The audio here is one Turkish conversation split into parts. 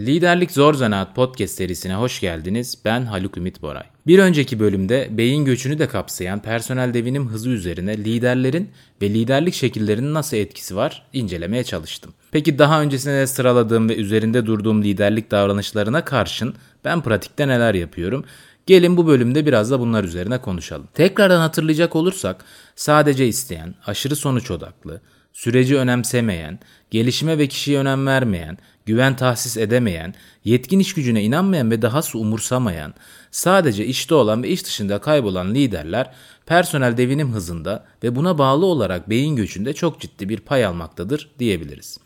Liderlik Zor Zanaat podcast serisine hoş geldiniz. Ben Haluk Ümit Boray. Bir önceki bölümde beyin göçünü de kapsayan personel devinim hızı üzerine liderlerin ve liderlik şekillerinin nasıl etkisi var incelemeye çalıştım. Peki daha öncesinde sıraladığım ve üzerinde durduğum liderlik davranışlarına karşın ben pratikte neler yapıyorum? Gelin bu bölümde biraz da bunlar üzerine konuşalım. Tekrardan hatırlayacak olursak sadece isteyen, aşırı sonuç odaklı, süreci önemsemeyen, gelişime ve kişiye önem vermeyen, güven tahsis edemeyen, yetkin iş gücüne inanmayan ve dahası umursamayan, sadece işte olan ve iş dışında kaybolan liderler personel devinim hızında ve buna bağlı olarak beyin göçünde çok ciddi bir pay almaktadır diyebiliriz.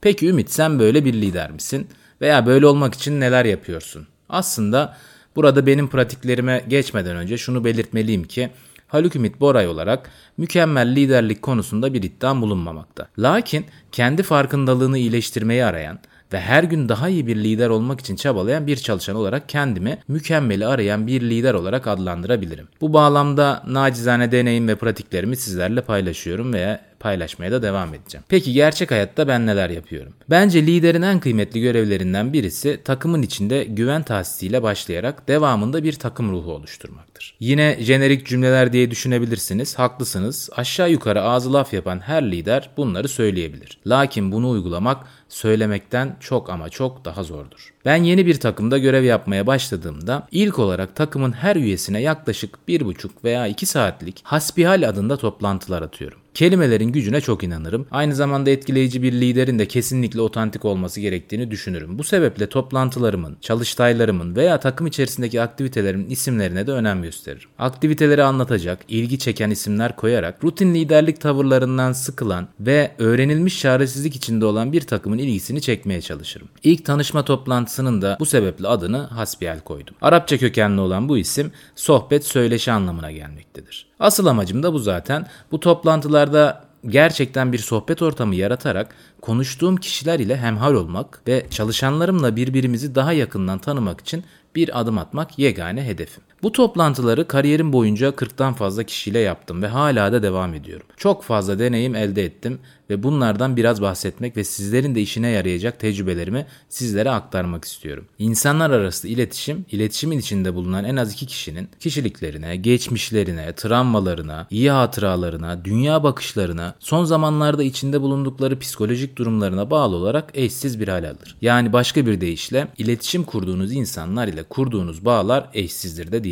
Peki Ümit sen böyle bir lider misin? Veya böyle olmak için neler yapıyorsun? Aslında burada benim pratiklerime geçmeden önce şunu belirtmeliyim ki Haluk Ümit Boray olarak mükemmel liderlik konusunda bir iddiam bulunmamakta. Lakin kendi farkındalığını iyileştirmeyi arayan ve her gün daha iyi bir lider olmak için çabalayan bir çalışan olarak kendimi mükemmeli arayan bir lider olarak adlandırabilirim. Bu bağlamda nacizane deneyim ve pratiklerimi sizlerle paylaşıyorum veya paylaşmaya da devam edeceğim. Peki gerçek hayatta ben neler yapıyorum? Bence liderin en kıymetli görevlerinden birisi takımın içinde güven tahsisiyle başlayarak devamında bir takım ruhu oluşturmaktır. Yine jenerik cümleler diye düşünebilirsiniz. Haklısınız. Aşağı yukarı ağzı laf yapan her lider bunları söyleyebilir. Lakin bunu uygulamak söylemekten çok ama çok daha zordur. Ben yeni bir takımda görev yapmaya başladığımda ilk olarak takımın her üyesine yaklaşık 1,5 veya 2 saatlik hasbihal adında toplantılar atıyorum. Kelimelerin gücüne çok inanırım. Aynı zamanda etkileyici bir liderin de kesinlikle otantik olması gerektiğini düşünürüm. Bu sebeple toplantılarımın, çalıştaylarımın veya takım içerisindeki aktivitelerimin isimlerine de önem gösteririm. Aktiviteleri anlatacak, ilgi çeken isimler koyarak rutin liderlik tavırlarından sıkılan ve öğrenilmiş çaresizlik içinde olan bir takımın ilgisini çekmeye çalışırım. İlk tanışma toplantısının da bu sebeple adını hasbihal koydum. Arapça kökenli olan bu isim sohbet söyleşi anlamına gelmektedir. Asıl amacım da bu zaten. Bu toplantılarda gerçekten bir sohbet ortamı yaratarak konuştuğum kişiler ile hemhal olmak ve çalışanlarımla birbirimizi daha yakından tanımak için bir adım atmak yegane hedefim. Bu toplantıları kariyerim boyunca 40'tan fazla kişiyle yaptım ve hala da devam ediyorum. Çok fazla deneyim elde ettim ve bunlardan biraz bahsetmek ve sizlerin de işine yarayacak tecrübelerimi sizlere aktarmak istiyorum. İnsanlar arası iletişim, iletişimin içinde bulunan en az iki kişinin kişiliklerine, geçmişlerine, travmalarına, iyi hatıralarına, dünya bakışlarına, son zamanlarda içinde bulundukları psikolojik durumlarına bağlı olarak eşsiz bir hal alır. Yani başka bir deyişle iletişim kurduğunuz insanlar ile kurduğunuz bağlar eşsizdir de diyebiliriz.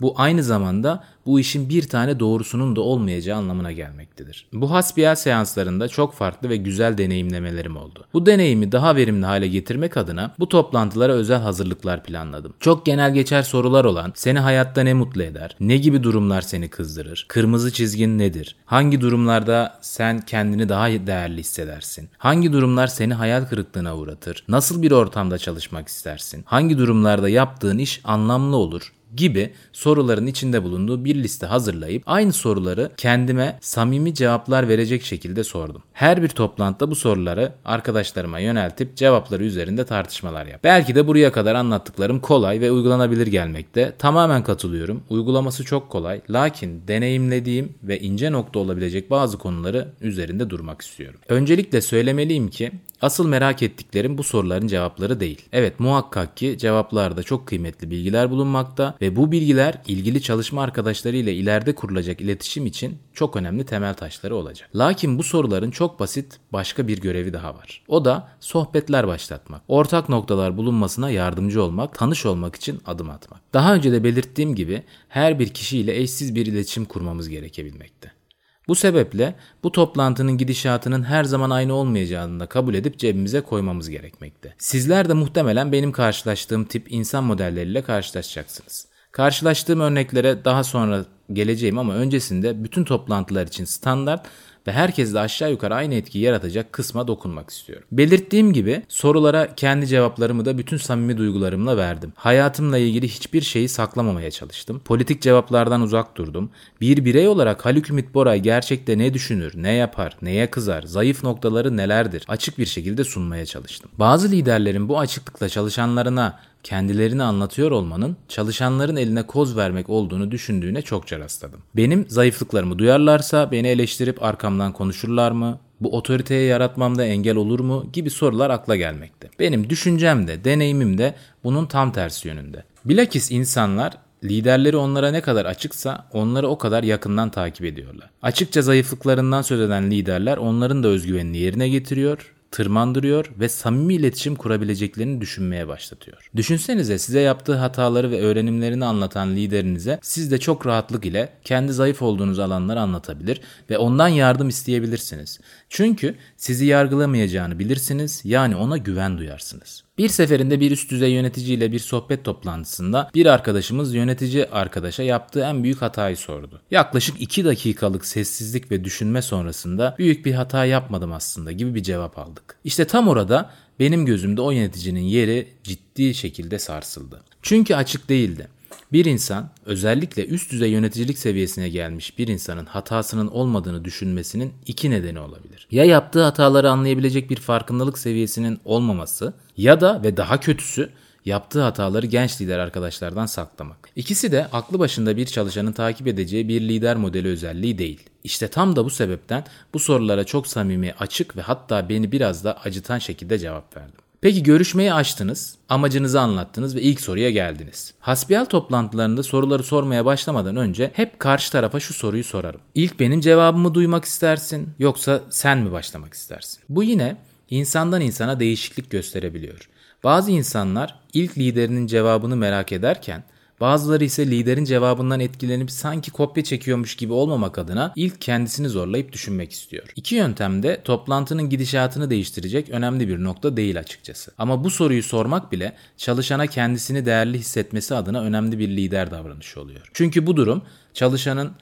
Bu aynı zamanda bu işin bir tane doğrusunun da olmayacağı anlamına gelmektedir. Bu hasbihal seanslarında çok farklı ve güzel deneyimlemelerim oldu. Bu deneyimi daha verimli hale getirmek adına bu toplantılara özel hazırlıklar planladım. Çok genel geçer sorular olan seni hayatta ne mutlu eder? Ne gibi durumlar seni kızdırır? Kırmızı çizgin nedir? Hangi durumlarda sen kendini daha değerli hissedersin? Hangi durumlar seni hayal kırıklığına uğratır? Nasıl bir ortamda çalışmak istersin? Hangi durumlarda yaptığın iş anlamlı olur? Gibi soruların içinde bulunduğu bir liste hazırlayıp aynı soruları kendime samimi cevaplar verecek şekilde sordum. Her bir toplantıda bu soruları arkadaşlarıma yöneltip cevapları üzerinde tartışmalar yap. Belki de buraya kadar anlattıklarım kolay ve uygulanabilir gelmekte. Tamamen katılıyorum. Uygulaması çok kolay. Lakin deneyimlediğim ve ince nokta olabilecek bazı konuları üzerinde durmak istiyorum. Öncelikle söylemeliyim ki Asıl merak ettiklerim bu soruların cevapları değil. Evet muhakkak ki cevaplarda çok kıymetli bilgiler bulunmakta ve bu bilgiler ilgili çalışma arkadaşları ile ileride kurulacak iletişim için çok önemli temel taşları olacak. Lakin bu soruların çok basit başka bir görevi daha var. O da sohbetler başlatmak. Ortak noktalar bulunmasına yardımcı olmak, tanış olmak için adım atmak. Daha önce de belirttiğim gibi her bir kişiyle eşsiz bir iletişim kurmamız gerekebilmekte. Bu sebeple bu toplantının gidişatının her zaman aynı olmayacağını da kabul edip cebimize koymamız gerekmekte. Sizler de muhtemelen benim karşılaştığım tip insan modelleriyle karşılaşacaksınız. Karşılaştığım örneklere daha sonra geleceğim ama öncesinde bütün toplantılar için standart ve herkesle aşağı yukarı aynı etkiyi yaratacak kısma dokunmak istiyorum. Belirttiğim gibi sorulara kendi cevaplarımı da bütün samimi duygularımla verdim. Hayatımla ilgili hiçbir şeyi saklamamaya çalıştım. Politik cevaplardan uzak durdum. Bir birey olarak Haluk Ümit Boray gerçekte ne düşünür, ne yapar, neye kızar, zayıf noktaları nelerdir açık bir şekilde sunmaya çalıştım. Bazı liderlerin bu açıklıkla çalışanlarına kendilerini anlatıyor olmanın çalışanların eline koz vermek olduğunu düşündüğüne çokça rastladım. Benim zayıflıklarımı duyarlarsa beni eleştirip arkamdan konuşurlar mı? Bu otoriteyi yaratmamda engel olur mu gibi sorular akla gelmekte. Benim düşüncem de deneyimim de bunun tam tersi yönünde. Bilakis insanlar Liderleri onlara ne kadar açıksa onları o kadar yakından takip ediyorlar. Açıkça zayıflıklarından söz eden liderler onların da özgüvenini yerine getiriyor tırmandırıyor ve samimi iletişim kurabileceklerini düşünmeye başlatıyor. Düşünsenize size yaptığı hataları ve öğrenimlerini anlatan liderinize siz de çok rahatlık ile kendi zayıf olduğunuz alanları anlatabilir ve ondan yardım isteyebilirsiniz. Çünkü sizi yargılamayacağını bilirsiniz yani ona güven duyarsınız. Bir seferinde bir üst düzey yöneticiyle bir sohbet toplantısında bir arkadaşımız yönetici arkadaşa yaptığı en büyük hatayı sordu. Yaklaşık 2 dakikalık sessizlik ve düşünme sonrasında büyük bir hata yapmadım aslında gibi bir cevap aldık. İşte tam orada benim gözümde o yöneticinin yeri ciddi şekilde sarsıldı. Çünkü açık değildi. Bir insan özellikle üst düzey yöneticilik seviyesine gelmiş bir insanın hatasının olmadığını düşünmesinin iki nedeni olabilir. Ya yaptığı hataları anlayabilecek bir farkındalık seviyesinin olmaması ya da ve daha kötüsü yaptığı hataları genç lider arkadaşlardan saklamak. İkisi de aklı başında bir çalışanın takip edeceği bir lider modeli özelliği değil. İşte tam da bu sebepten bu sorulara çok samimi, açık ve hatta beni biraz da acıtan şekilde cevap verdim. Peki görüşmeyi açtınız, amacınızı anlattınız ve ilk soruya geldiniz. Hasbihal toplantılarında soruları sormaya başlamadan önce hep karşı tarafa şu soruyu sorarım. İlk benim cevabımı duymak istersin yoksa sen mi başlamak istersin? Bu yine insandan insana değişiklik gösterebiliyor. Bazı insanlar ilk liderinin cevabını merak ederken Bazıları ise liderin cevabından etkilenip sanki kopya çekiyormuş gibi olmamak adına ilk kendisini zorlayıp düşünmek istiyor. İki yöntem de toplantının gidişatını değiştirecek önemli bir nokta değil açıkçası. Ama bu soruyu sormak bile çalışana kendisini değerli hissetmesi adına önemli bir lider davranışı oluyor. Çünkü bu durum çalışanın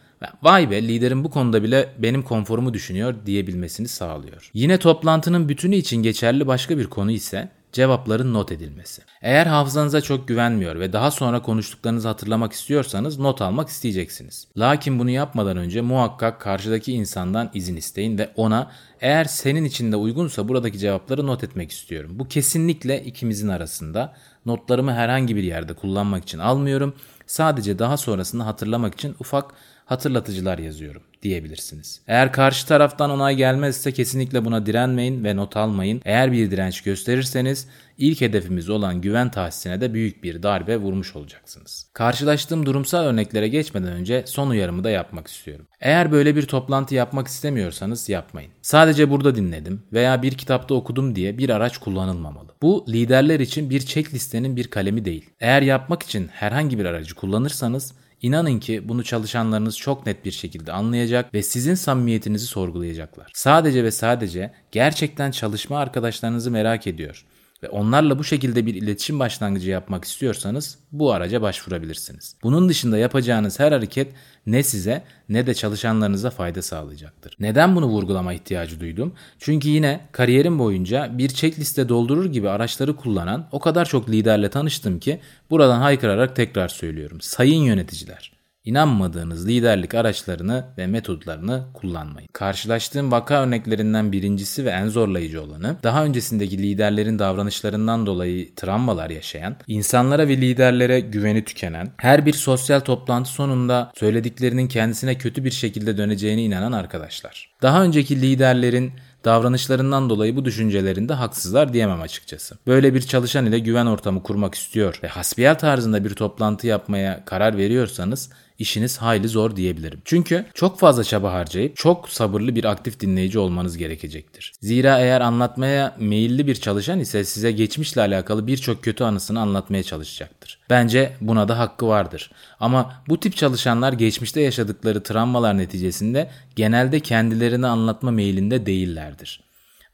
Vay be liderin bu konuda bile benim konforumu düşünüyor diyebilmesini sağlıyor. Yine toplantının bütünü için geçerli başka bir konu ise cevapların not edilmesi. Eğer hafızanıza çok güvenmiyor ve daha sonra konuştuklarınızı hatırlamak istiyorsanız not almak isteyeceksiniz. Lakin bunu yapmadan önce muhakkak karşıdaki insandan izin isteyin ve ona eğer senin için de uygunsa buradaki cevapları not etmek istiyorum. Bu kesinlikle ikimizin arasında. Notlarımı herhangi bir yerde kullanmak için almıyorum. Sadece daha sonrasında hatırlamak için ufak hatırlatıcılar yazıyorum diyebilirsiniz. Eğer karşı taraftan onay gelmezse kesinlikle buna direnmeyin ve not almayın. Eğer bir direnç gösterirseniz ilk hedefimiz olan güven tahsisine de büyük bir darbe vurmuş olacaksınız. Karşılaştığım durumsal örneklere geçmeden önce son uyarımı da yapmak istiyorum. Eğer böyle bir toplantı yapmak istemiyorsanız yapmayın. Sadece burada dinledim veya bir kitapta okudum diye bir araç kullanılmamalı. Bu liderler için bir checklistenin bir kalemi değil. Eğer yapmak için herhangi bir aracı kullanırsanız İnanın ki bunu çalışanlarınız çok net bir şekilde anlayacak ve sizin samimiyetinizi sorgulayacaklar. Sadece ve sadece gerçekten çalışma arkadaşlarınızı merak ediyor ve onlarla bu şekilde bir iletişim başlangıcı yapmak istiyorsanız bu araca başvurabilirsiniz. Bunun dışında yapacağınız her hareket ne size ne de çalışanlarınıza fayda sağlayacaktır. Neden bunu vurgulama ihtiyacı duydum? Çünkü yine kariyerim boyunca bir checkliste doldurur gibi araçları kullanan o kadar çok liderle tanıştım ki buradan haykırarak tekrar söylüyorum. Sayın yöneticiler, İnanmadığınız liderlik araçlarını ve metodlarını kullanmayın. Karşılaştığım vaka örneklerinden birincisi ve en zorlayıcı olanı, daha öncesindeki liderlerin davranışlarından dolayı travmalar yaşayan, insanlara ve liderlere güveni tükenen, her bir sosyal toplantı sonunda söylediklerinin kendisine kötü bir şekilde döneceğine inanan arkadaşlar. Daha önceki liderlerin davranışlarından dolayı bu düşüncelerinde haksızlar diyemem açıkçası. Böyle bir çalışan ile güven ortamı kurmak istiyor ve hasbiyal tarzında bir toplantı yapmaya karar veriyorsanız işiniz hayli zor diyebilirim. Çünkü çok fazla çaba harcayıp çok sabırlı bir aktif dinleyici olmanız gerekecektir. Zira eğer anlatmaya meyilli bir çalışan ise size geçmişle alakalı birçok kötü anısını anlatmaya çalışacaktır. Bence buna da hakkı vardır. Ama bu tip çalışanlar geçmişte yaşadıkları travmalar neticesinde genelde kendilerini anlatma meyilinde değillerdir.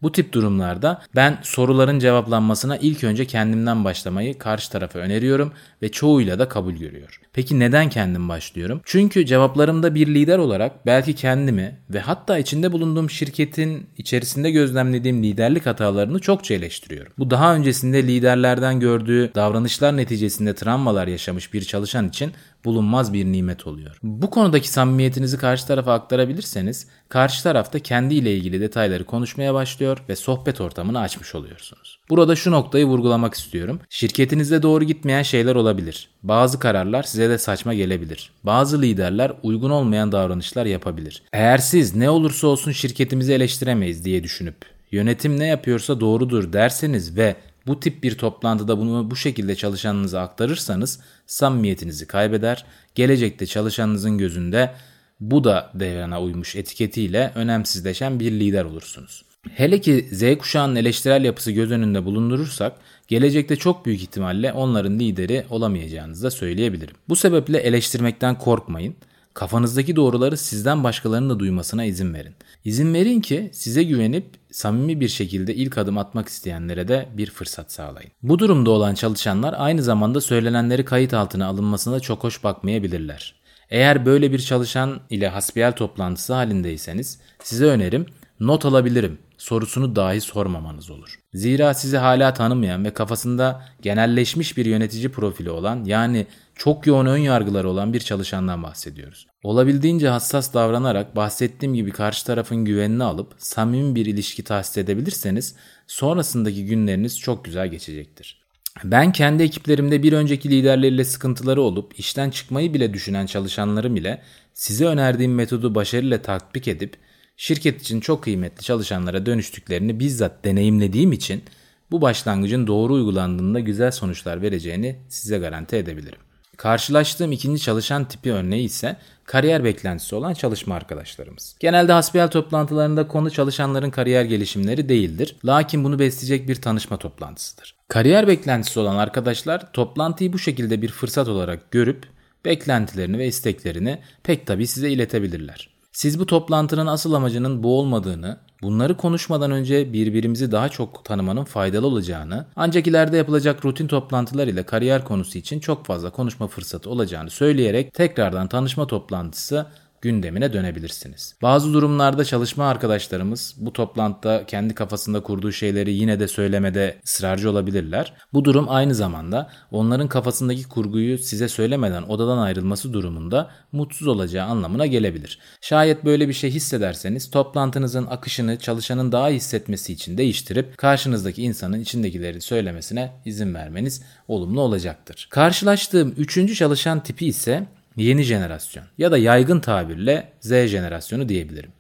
Bu tip durumlarda ben soruların cevaplanmasına ilk önce kendimden başlamayı karşı tarafa öneriyorum ve çoğuyla da kabul görüyor. Peki neden kendim başlıyorum? Çünkü cevaplarımda bir lider olarak belki kendimi ve hatta içinde bulunduğum şirketin içerisinde gözlemlediğim liderlik hatalarını çokça eleştiriyorum. Bu daha öncesinde liderlerden gördüğü davranışlar neticesinde travmalar yaşamış bir çalışan için bulunmaz bir nimet oluyor. Bu konudaki samimiyetinizi karşı tarafa aktarabilirseniz karşı tarafta kendi ile ilgili detayları konuşmaya başlıyor ve sohbet ortamını açmış oluyorsunuz. Burada şu noktayı vurgulamak istiyorum. Şirketinizde doğru gitmeyen şeyler olabilir. Bazı kararlar size de saçma gelebilir. Bazı liderler uygun olmayan davranışlar yapabilir. Eğer siz ne olursa olsun şirketimizi eleştiremeyiz diye düşünüp yönetim ne yapıyorsa doğrudur derseniz ve bu tip bir toplantıda bunu bu şekilde çalışanınıza aktarırsanız samimiyetinizi kaybeder. Gelecekte çalışanınızın gözünde bu da devrana uymuş etiketiyle önemsizleşen bir lider olursunuz. Hele ki Z kuşağının eleştirel yapısı göz önünde bulundurursak gelecekte çok büyük ihtimalle onların lideri olamayacağınızı da söyleyebilirim. Bu sebeple eleştirmekten korkmayın. Kafanızdaki doğruları sizden başkalarının da duymasına izin verin. İzin verin ki size güvenip samimi bir şekilde ilk adım atmak isteyenlere de bir fırsat sağlayın. Bu durumda olan çalışanlar aynı zamanda söylenenleri kayıt altına alınmasına çok hoş bakmayabilirler. Eğer böyle bir çalışan ile hasbihal toplantısı halindeyseniz size önerim not alabilirim sorusunu dahi sormamanız olur. Zira sizi hala tanımayan ve kafasında genelleşmiş bir yönetici profili olan yani çok yoğun ön yargıları olan bir çalışandan bahsediyoruz. Olabildiğince hassas davranarak bahsettiğim gibi karşı tarafın güvenini alıp samimi bir ilişki tahsis edebilirseniz sonrasındaki günleriniz çok güzel geçecektir. Ben kendi ekiplerimde bir önceki liderleriyle sıkıntıları olup işten çıkmayı bile düşünen çalışanlarım ile size önerdiğim metodu başarıyla tatbik edip şirket için çok kıymetli çalışanlara dönüştüklerini bizzat deneyimlediğim için bu başlangıcın doğru uygulandığında güzel sonuçlar vereceğini size garanti edebilirim. Karşılaştığım ikinci çalışan tipi örneği ise kariyer beklentisi olan çalışma arkadaşlarımız. Genelde hasbihal toplantılarında konu çalışanların kariyer gelişimleri değildir. Lakin bunu besleyecek bir tanışma toplantısıdır. Kariyer beklentisi olan arkadaşlar toplantıyı bu şekilde bir fırsat olarak görüp beklentilerini ve isteklerini pek tabii size iletebilirler. Siz bu toplantının asıl amacının bu olmadığını, bunları konuşmadan önce birbirimizi daha çok tanımanın faydalı olacağını, ancak ileride yapılacak rutin toplantılar ile kariyer konusu için çok fazla konuşma fırsatı olacağını söyleyerek tekrardan tanışma toplantısı gündemine dönebilirsiniz. Bazı durumlarda çalışma arkadaşlarımız bu toplantıda kendi kafasında kurduğu şeyleri yine de söylemede ısrarcı olabilirler. Bu durum aynı zamanda onların kafasındaki kurguyu size söylemeden odadan ayrılması durumunda mutsuz olacağı anlamına gelebilir. Şayet böyle bir şey hissederseniz toplantınızın akışını çalışanın daha iyi hissetmesi için değiştirip karşınızdaki insanın içindekileri söylemesine izin vermeniz olumlu olacaktır. Karşılaştığım üçüncü çalışan tipi ise yeni jenerasyon ya da yaygın tabirle Z jenerasyonu diyebilirim.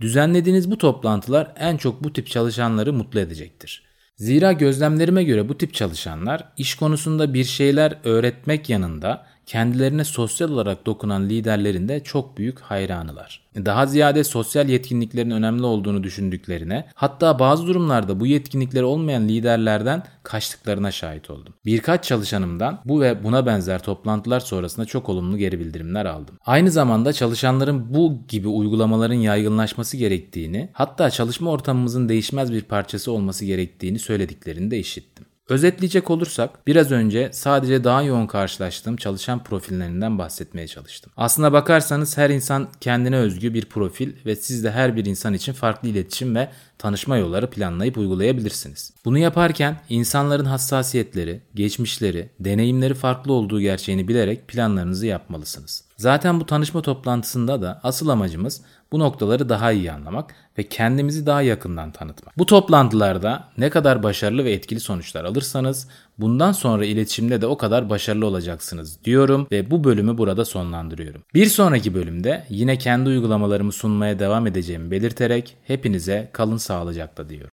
Düzenlediğiniz bu toplantılar en çok bu tip çalışanları mutlu edecektir. Zira gözlemlerime göre bu tip çalışanlar iş konusunda bir şeyler öğretmek yanında kendilerine sosyal olarak dokunan liderlerin de çok büyük hayranılar. Daha ziyade sosyal yetkinliklerin önemli olduğunu düşündüklerine, hatta bazı durumlarda bu yetkinlikleri olmayan liderlerden kaçtıklarına şahit oldum. Birkaç çalışanımdan bu ve buna benzer toplantılar sonrasında çok olumlu geri bildirimler aldım. Aynı zamanda çalışanların bu gibi uygulamaların yaygınlaşması gerektiğini, hatta çalışma ortamımızın değişmez bir parçası olması gerektiğini söylediklerini de işittim. Özetleyecek olursak biraz önce sadece daha yoğun karşılaştığım çalışan profillerinden bahsetmeye çalıştım. Aslına bakarsanız her insan kendine özgü bir profil ve siz de her bir insan için farklı iletişim ve tanışma yolları planlayıp uygulayabilirsiniz. Bunu yaparken insanların hassasiyetleri, geçmişleri, deneyimleri farklı olduğu gerçeğini bilerek planlarınızı yapmalısınız. Zaten bu tanışma toplantısında da asıl amacımız bu noktaları daha iyi anlamak ve kendimizi daha yakından tanıtmak. Bu toplantılarda ne kadar başarılı ve etkili sonuçlar alırsanız bundan sonra iletişimde de o kadar başarılı olacaksınız diyorum ve bu bölümü burada sonlandırıyorum. Bir sonraki bölümde yine kendi uygulamalarımı sunmaya devam edeceğimi belirterek hepinize kalın sağlıcakla diyorum.